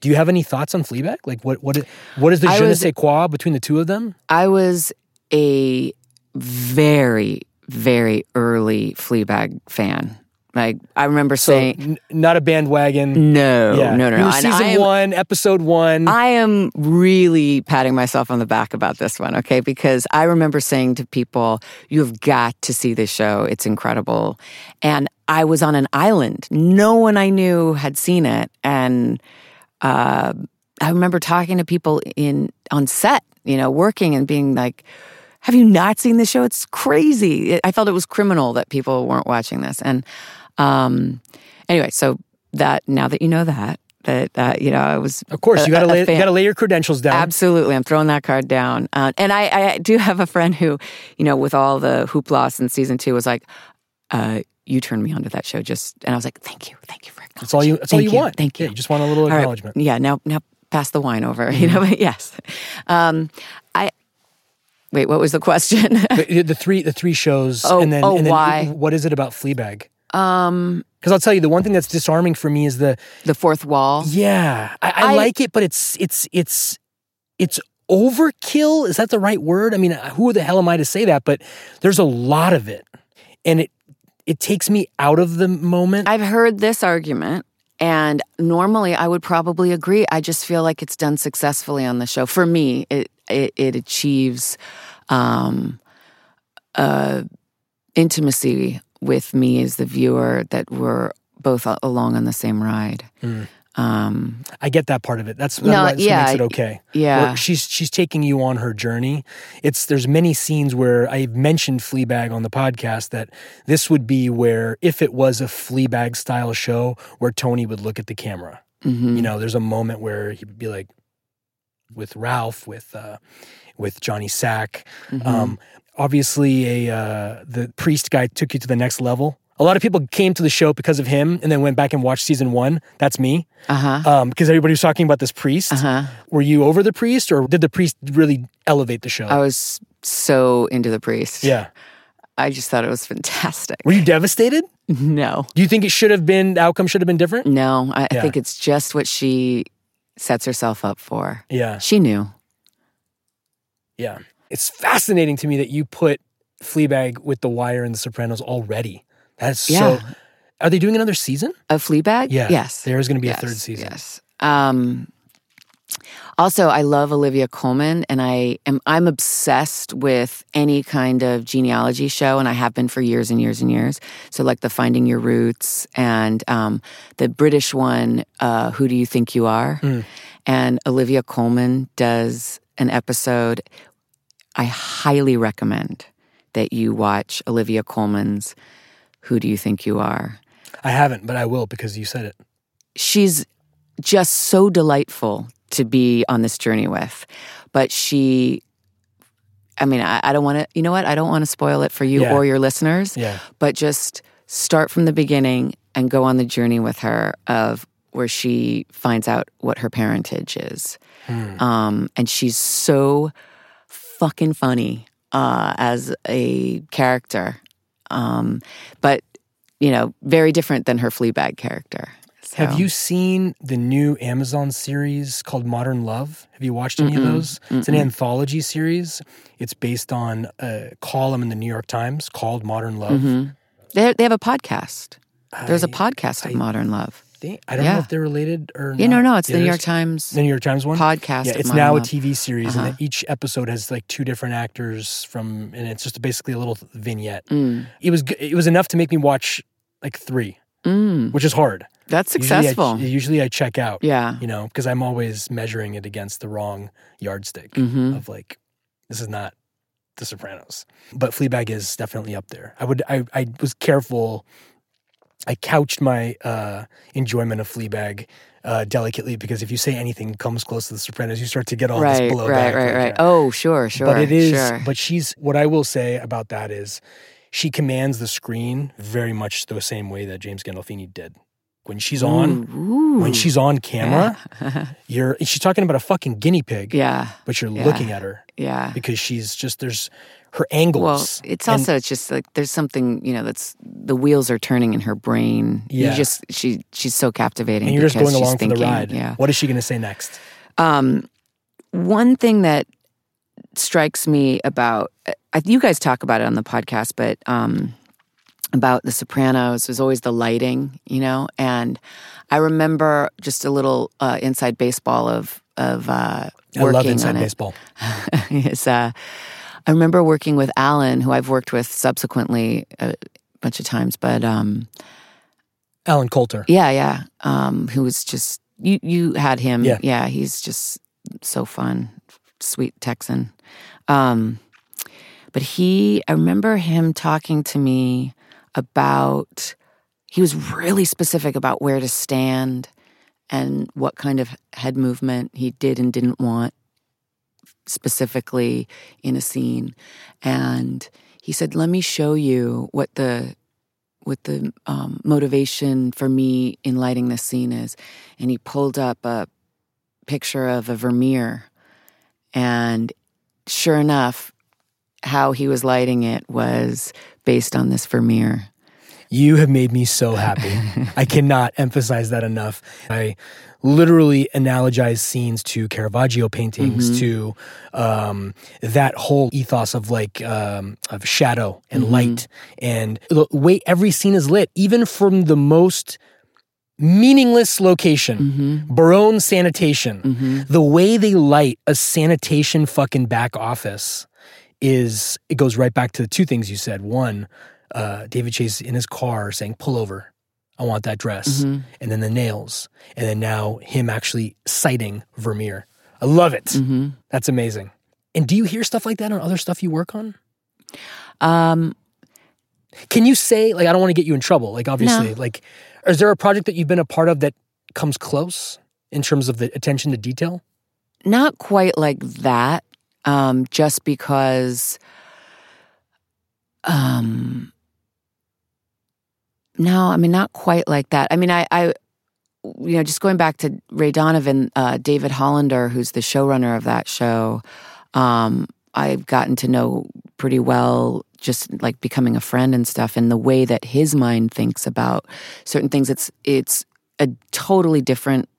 Do you have any thoughts on Fleabag? Like what what what is the I je ne sais quoi between the two of them? I was a very, very early Fleabag fan. Like I remember So saying, n- not a bandwagon. no, yeah. no, no, no. season am- one, episode one. I am really patting myself on the back about this one, okay? Because I remember saying to people, you have got to see this show. It's incredible. And I was on an island. No one I knew had seen it. And uh, I remember talking to people in on set, you know, working and being like, have you not seen this show? It's crazy. I felt it was criminal that people weren't watching this. And um, anyway, so that now that you know that, that uh, you know, I was of course, a- you got to lay fan. you got to lay your credentials down. Absolutely, I'm throwing that card down. Uh, and I, I do have a friend who, you know, with all the hoopla in season two, was like, uh, "You turned me onto that show." Just and I was like, "Thank you, thank you for acknowledging." That's all you. That's all Thank you, want. Thank you. Yeah, you just want a little All right. acknowledgement. Yeah. Now, now, pass the wine over. You know. But yes. Um, I wait. What was the question? the, the three the three shows Oh, and then, oh, and then why? what is it about Fleabag? um, Because I'll tell you, the one thing that's disarming for me is the the fourth wall. yeah, I, I, I- like it, but it's it's it's it's overkill. Is that the right word? I mean, who the hell am I to say that? But there's a lot of it, and it it takes me out of the moment. I've heard this argument, and normally I would probably agree. I just feel like it's done successfully on the show. For me, it it, it achieves um, uh, intimacy with me as the viewer that we're both along on the same ride. Mm. Um, I get that part of it. That's, No, that's yeah, makes it okay. yeah. Where she's she's taking you on her journey. It's there's many scenes where I've mentioned Fleabag on the podcast that this would be where if it was a Fleabag style show where Tony would look at the camera. mhm. You know, there's a moment where he would be like, with Ralph, with uh, with Johnny Sack. Mm-hmm. Um, obviously, a uh, the priest guy took you to the next level. A lot of people came to the show because of him, and then went back and watched season one. That's me, Uh huh. because everybody was talking about this priest. Uh huh. Were you over the priest, or did the priest really elevate the show? I was so into the priest. yeah. I just thought it was fantastic. Were you devastated? No, Do you think it should have been the outcome should have been different? no. I, I think it's just what she sets herself up for. Yeah. She knew. Yeah. It's fascinating to me that you put Fleabag with The Wire and The Sopranos already. That's so. Yeah. Are they doing another season? A Fleabag? Yeah. Yes. There is going to be yes. a third season. Yes. Um, also, I love Olivia Colman, and I am I'm obsessed with any kind of genealogy show, and I have been for years and years and years. So, like the Finding Your Roots and um, the British one, uh, Who Do You Think You Are? Mm. And Olivia Colman does an episode. I highly recommend that you watch Olivia Colman's Who Do You Think You Are? I haven't, but I will because you said it. she's just so delightful to be on this journey with. But she, I mean, I, I don't want to, you know what? I don't want to spoil it for you Yeah. or your listeners, Yeah. but just start from the beginning and go on the journey with her of where she finds out what her parentage is. Hmm. Um, and she's so fucking funny uh, as a character. Um, but, you know, very different than her Fleabag character. So- Have you seen the new Amazon series called Modern Love? Have you watched any of those? It's an anthology series. It's based on a column in the New York Times called Modern Love. Mhm. They they have a podcast. There's a podcast of I- Modern Love. Think- I don't know if they're related or You not. know, no, it's the New? York Times The New York Times one? podcast. Yeah, it's now a TV series, Uh-huh. and each episode has like two different actors from, and it's just basically a little vignette. Mm. It was it was enough to make me watch like three, Mm. which is hard. That's Usually I- successful. Usually I, check out, yeah. you know, because I'm always measuring it against the wrong yardstick hmm of like, this is not The Sopranos, but Fleabag is definitely up there. I would I I was careful. I couched my uh, enjoyment of Fleabag uh, delicately because if you say anything comes close to The Sopranos, you start to get all Right, this right, blowback. right, like, right. Oh, sure, sure. but it is Sure. but she's what i will say about that is she commands the screen very much the same way that james gandolfini did when she's on Ooh, when she's on camera Yeah. you're she's talking about a fucking guinea pig yeah, but you're Yeah. looking at her yeah. because she's just there's her Well, angles it's and- also it's just like there's something you know that's the wheels are turning in her brain. Yeah. You just she she's so captivating. and you're just going along for the ride Yeah. what is she going to say next Um, one thing that strikes me about I, you guys talk about it on the podcast, but um, about The Sopranos was always the lighting, you know. And I remember just a little uh, inside baseball of of uh, i working love inside on it. baseball is uh, I remember working with Alan, who I've worked with subsequently a bunch of times, but um, alan coulter yeah, yeah, um, who was just you. You had him, Yeah. yeah, He's just so fun, sweet Texan. Um, but he, I remember him talking to me about. He was really specific about where to stand and what kind of head movement he did and didn't want specifically in a scene. And he said, "Let me show you what the what the um, motivation for me in lighting this scene is." And he pulled up a picture of a Vermeer, and sure enough, how he was lighting it was based on this Vermeer. You have made me so happy. I cannot emphasize that enough. I literally analogize scenes to Caravaggio paintings, to um, that whole ethos of like um, of shadow and light, and the way every scene is lit, even from the most meaningless location, Barone sanitation. The way they light a sanitation fucking back office is it goes right back to the two things you said. One, uh, David Chase in his car saying, "Pull over, I want that dress," and then the nails, and then now him actually citing Vermeer. I love it. That's amazing. And do you hear stuff like that on other stuff you work on? Um, Can you say like I don't want to get you in trouble? Like obviously, like is there a project that you've been a part of that comes close in terms of the attention to detail? not quite like that. Um, just because. Um. No, I mean not quite like that. I mean, I, I you know, just going back to Ray Donovan, uh, David Hollander, who's the showrunner of that show, um, I've gotten to know pretty well, just like becoming a friend and stuff, and the way that his mind thinks about certain things. It's it's a totally different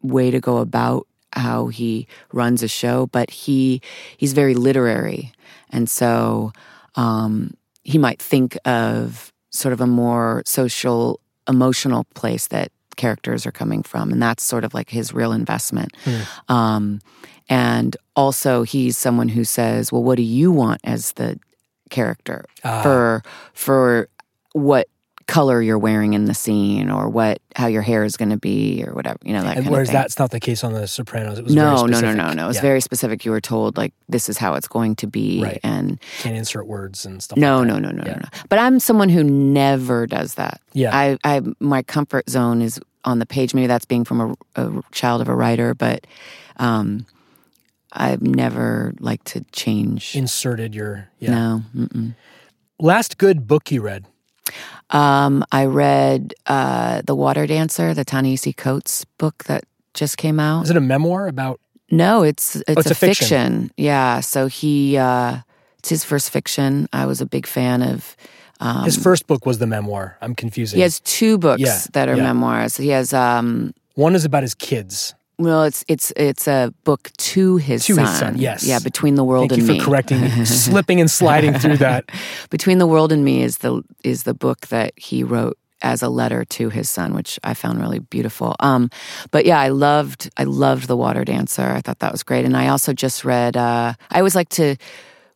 way to go about how he runs a show, but he he's very literary, and so um, he might think of sort of a more social, emotional place that characters are coming from, and that's sort of like his real investment. Hmm. Um, and also, he's someone who says, "Well, what do you want as the character Ah. for for what color you're wearing in the scene, or what how your hair is going to be, or whatever you know that And whereas of thing." that's not the case on The Sopranos. It was very no, no, no, no, no. It's Yeah. very specific. You were told like this is how it's going to be, Right. and can't insert words and stuff. no, like no, no, no, Yeah. no, no. But I'm someone who never does that. Yeah. I, I, my comfort zone is on the page. Maybe that's being from a, a child of a writer, but um, I've never liked to change. Inserted your yeah. No. Mm-mm. Last good book you read. Um, I read uh, The Water Dancer, the Ta-Nehisi Coates book that just came out. Is it a memoir about? No, it's it's, it's a, a fiction. fiction. Yeah. So he uh, it's his first fiction. I was a big fan of. Um, His first book was the memoir. I'm confusing. he has two books Yeah, that are yeah. memoirs. He has um, One is about his kids. Well, it's it's it's a book to his To son. his son, yes. Yeah, between the world Thank you and for me. correcting slipping and sliding through that. Between the World and Me is the is the book that he wrote as a letter to his son, which I found really beautiful. Um, but yeah, I loved I loved The Water Dancer. I thought that was great, and I also just read. Uh, I always like to,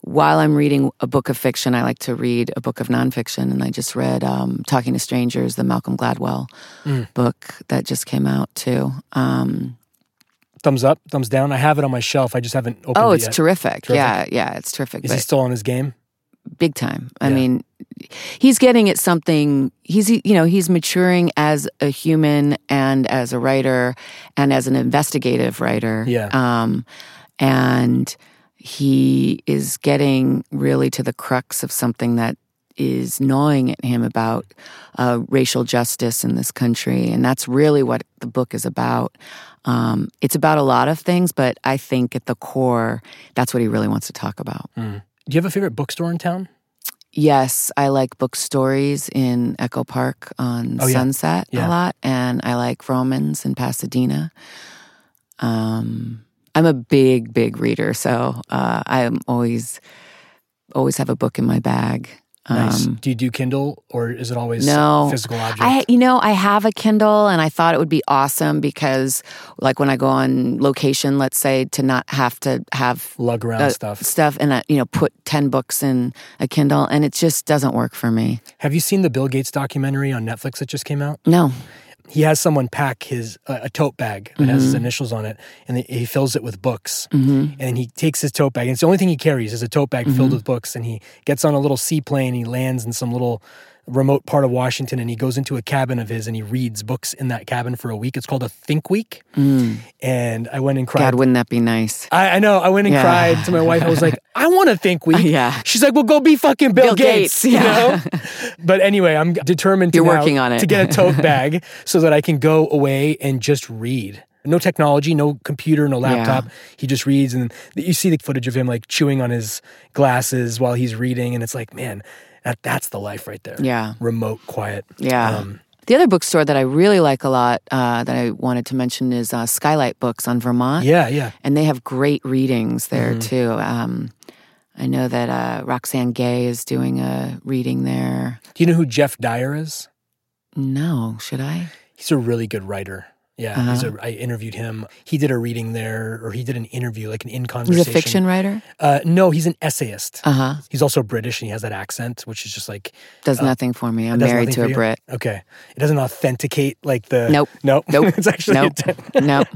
while I'm reading a book of fiction, I like to read a book of nonfiction, and I just read um, Talking to Strangers, the Malcolm Gladwell Mm. book that just came out too. Um, Thumbs up, thumbs down. I have it on my shelf. I just haven't opened oh, it Oh, it's terrific. Terrific. Yeah, yeah, it's terrific. Is he still on his game? big time. I Yeah. mean, he's getting at something. He's you know he's maturing as a human and as a writer and as an investigative writer. Yeah. Um, and he is getting really to the crux of something that is gnawing at him about uh, racial justice in this country, and that's really what the book is about. Um, it's about a lot of things, but I think at the core, that's what he really wants to talk about. Do you have a favorite bookstore in town? Yes, I like book stories in Echo Park on Oh, yeah. Sunset Yeah. a lot, and I like Vroman's in Pasadena. Um, I'm a big, big reader, so uh, I'm always, always have a book in my bag. Nice. Um, do you do Kindle or is it always no. physical object? I, you know, I have a Kindle, and I thought it would be awesome because, like, when I go on location, let's say, to not have to have Lug around uh, stuff. stuff, and uh, you know, put ten books in a Kindle, and it just doesn't work for me. Have you seen the Bill Gates documentary on Netflix that just came out? No. He has someone pack his uh, a tote bag that has his Mm-hmm. initials on it, and he fills it with books. And he takes his tote bag, and it's the only thing he carries is a tote bag Mm-hmm. filled with books. And he gets on a little seaplane, he lands in some little remote part of Washington, and he goes into a cabin of his, and he reads books in that cabin for a week. It's called a Think Week. And I went and cried. Mm. God, wouldn't that be nice? I, I know. I went and Yeah. cried to my wife. I was like, I want to think week. Yeah. She's like, well, go be fucking Bill, Bill Gates. Gates, You yeah. know. But anyway, I'm determined to You're working on it. to get a tote bag so that I can go away and just read. No technology, no computer, no laptop. He just reads, and you see the footage of him like chewing on his glasses while he's reading, and it's like, man, that that's the life right there. Yeah. remote, quiet. Yeah. Um, the other bookstore that I really like a lot uh, that I wanted to mention is uh, Skylight Books on Vermont. yeah, yeah. And they have great readings there Mm-hmm. too. Um, I know that uh, Roxane Gay is doing a reading there. Do you know who Geoff Dyer is? No, should I? He's a really good writer. Yeah, Uh-huh. he's a, I interviewed him. He did a reading there, or he did an interview, like an in He's conversation. a fiction writer. Uh, no, he's an essayist. Uh huh. He's also British, and he has that accent, which is just like Does nothing for me. I'm married to a you? Brit. okay. It doesn't authenticate like the Nope. nope, Nope. it's actually Nope. Nope.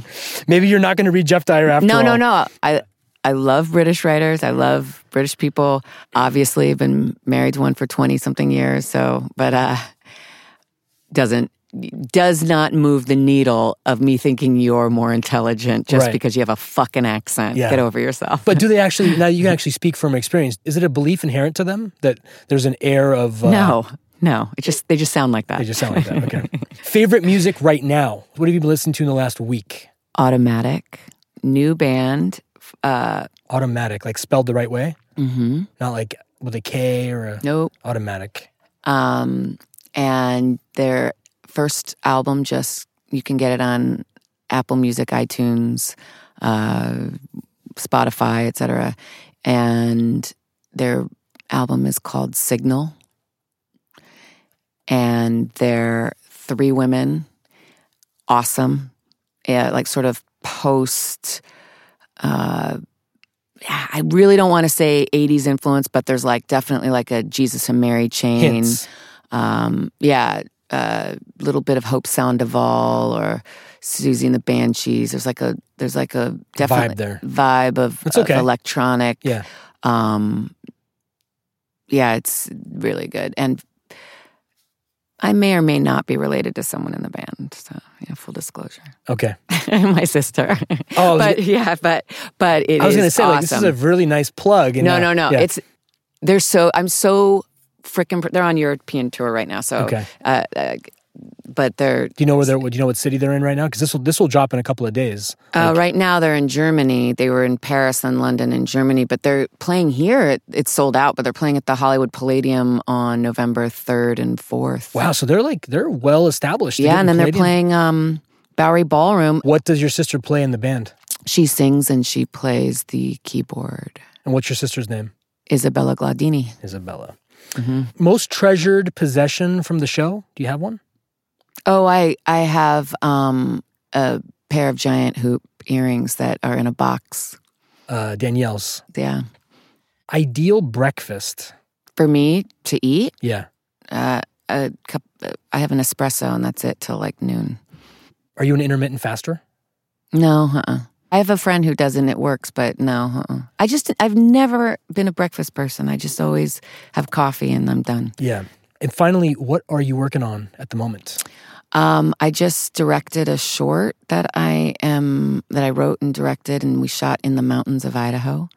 maybe you're not going to read Geoff Dyer after No, all. no, no. I I love British writers. I love British people. Obviously, I've been married to one for twenty something years. So, but uh, doesn't does not move the needle of me thinking you're more intelligent just Right. because you have a fucking accent. Yeah. Get over yourself. But do they actually, now you can actually speak from experience, is it a belief inherent to them that there's an air of. Uh, no, no, it just they just sound like that. They just sound like that. Okay. Favorite music right now? What have you been listening to in the last week? Automatic, new band. Uh, Automatic, like spelled the right way? Mm-hmm. Not like with a K or a Nope. automatic. Um, and their first album just you can get it on Apple Music, iTunes, uh, Spotify, etc. And their album is called Signal. And they're three women, awesome, yeah, like sort of post. Uh, I really don't want to say 80s influence, but there's like definitely like a Jesus and Mary chain. Hints. Um, yeah, a little bit of Hope Sandoval or Siouxsie and the Banshees. There's like a there's like a definitely Vibe there. vibe of, of okay. electronic. Yeah. Um, yeah, it's really good. And I may or may not be related to someone in the band. So, yeah, full disclosure. Okay. My sister. Oh, but yeah, but but it I was going to say, awesome. like, this is a really nice plug. no, uh, no, no. yeah. It's they're so I'm so freaking. They're on European tour right now. So, Okay. uh, uh, but they're Do you know where they're? Do you know what city they're in right now? Because this will this will drop in a couple of days. uh, right now they're in Germany. They were in Paris and London and Germany, but they're playing here. It, it's sold out, but they're playing at the Hollywood Palladium on November third and fourth. Wow, so they're like they're well established. Yeah, and then they're playing um, Bowery Ballroom. What does your sister play in the band? She sings and she plays the keyboard. And what's your sister's name? Isabella Glaudini. Isabella. Hmm Most treasured possession from the show? Do you have one? Oh, I I have um, a pair of giant hoop earrings that are in a box. Uh, Danielle's Yeah, ideal breakfast. for me to eat, Yeah. uh, a cup. I have an espresso, and that's it till like noon. Are you an intermittent faster? No, uh-uh. I have a friend who doesn't. it works, but no, uh-uh. I just I've never been a breakfast person. I just always have coffee, and I'm done. Yeah. And finally, what are you working on at the moment? Um, I just directed a short that I am that I wrote and directed, and we shot in the mountains of Idaho.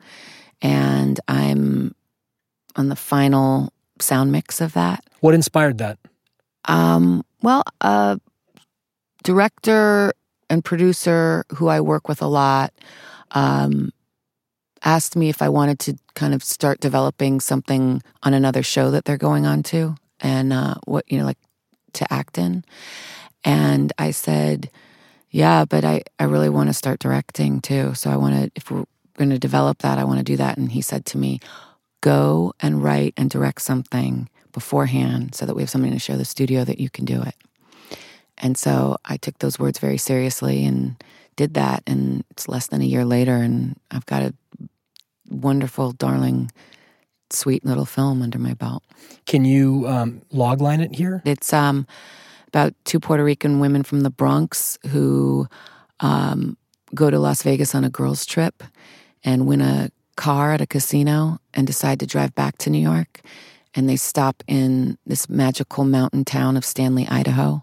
And I'm on the final sound mix of that. What inspired that? Um, well, a director and producer who I work with a lot um, asked me if I wanted to kind of start developing something on another show that they're going on to, and uh, what you know, like to act in. And I said, "Yeah, but I I really want to start directing too. So I want to if we're going to develop that, I want to do that." And he said to me, "Go and write and direct something." beforehand so that we have something to show the studio that you can do it. And so I took those words very seriously and did that. And it's less than a year later, and I've got a wonderful, darling, sweet little film under my belt. Can you um, logline it here? It's um, about two Puerto Rican women from the Bronx who um, go to Las Vegas on a girls' trip and win a car at a casino and decide to drive back to New York. And they stop in this magical mountain town of Stanley, Idaho.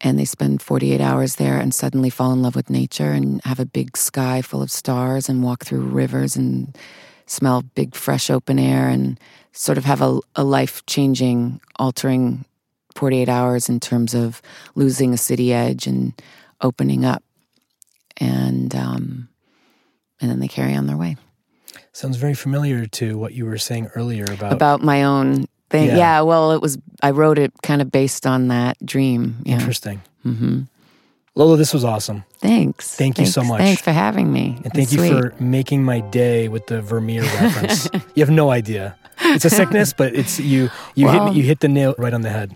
And they spend 48 hours there and suddenly fall in love with nature and have a big sky full of stars and walk through rivers and smell big, fresh open air and sort of have a, a life changing, altering 48 hours in terms of losing a city edge and opening up. And, um, and then they carry on their way. Sounds very familiar to what you were saying earlier about. About my own thing. Yeah. Yeah. well, it was, I wrote it kind of based on that dream. Yeah. Interesting. hmm Lola, this was awesome. Thanks. Thank you so much. Thanks for having me. And thank It's you sweet. for making my day with the Vermeer reference. you have no idea. It's a sickness, but it's you you Well- hit you hit the nail right on the head.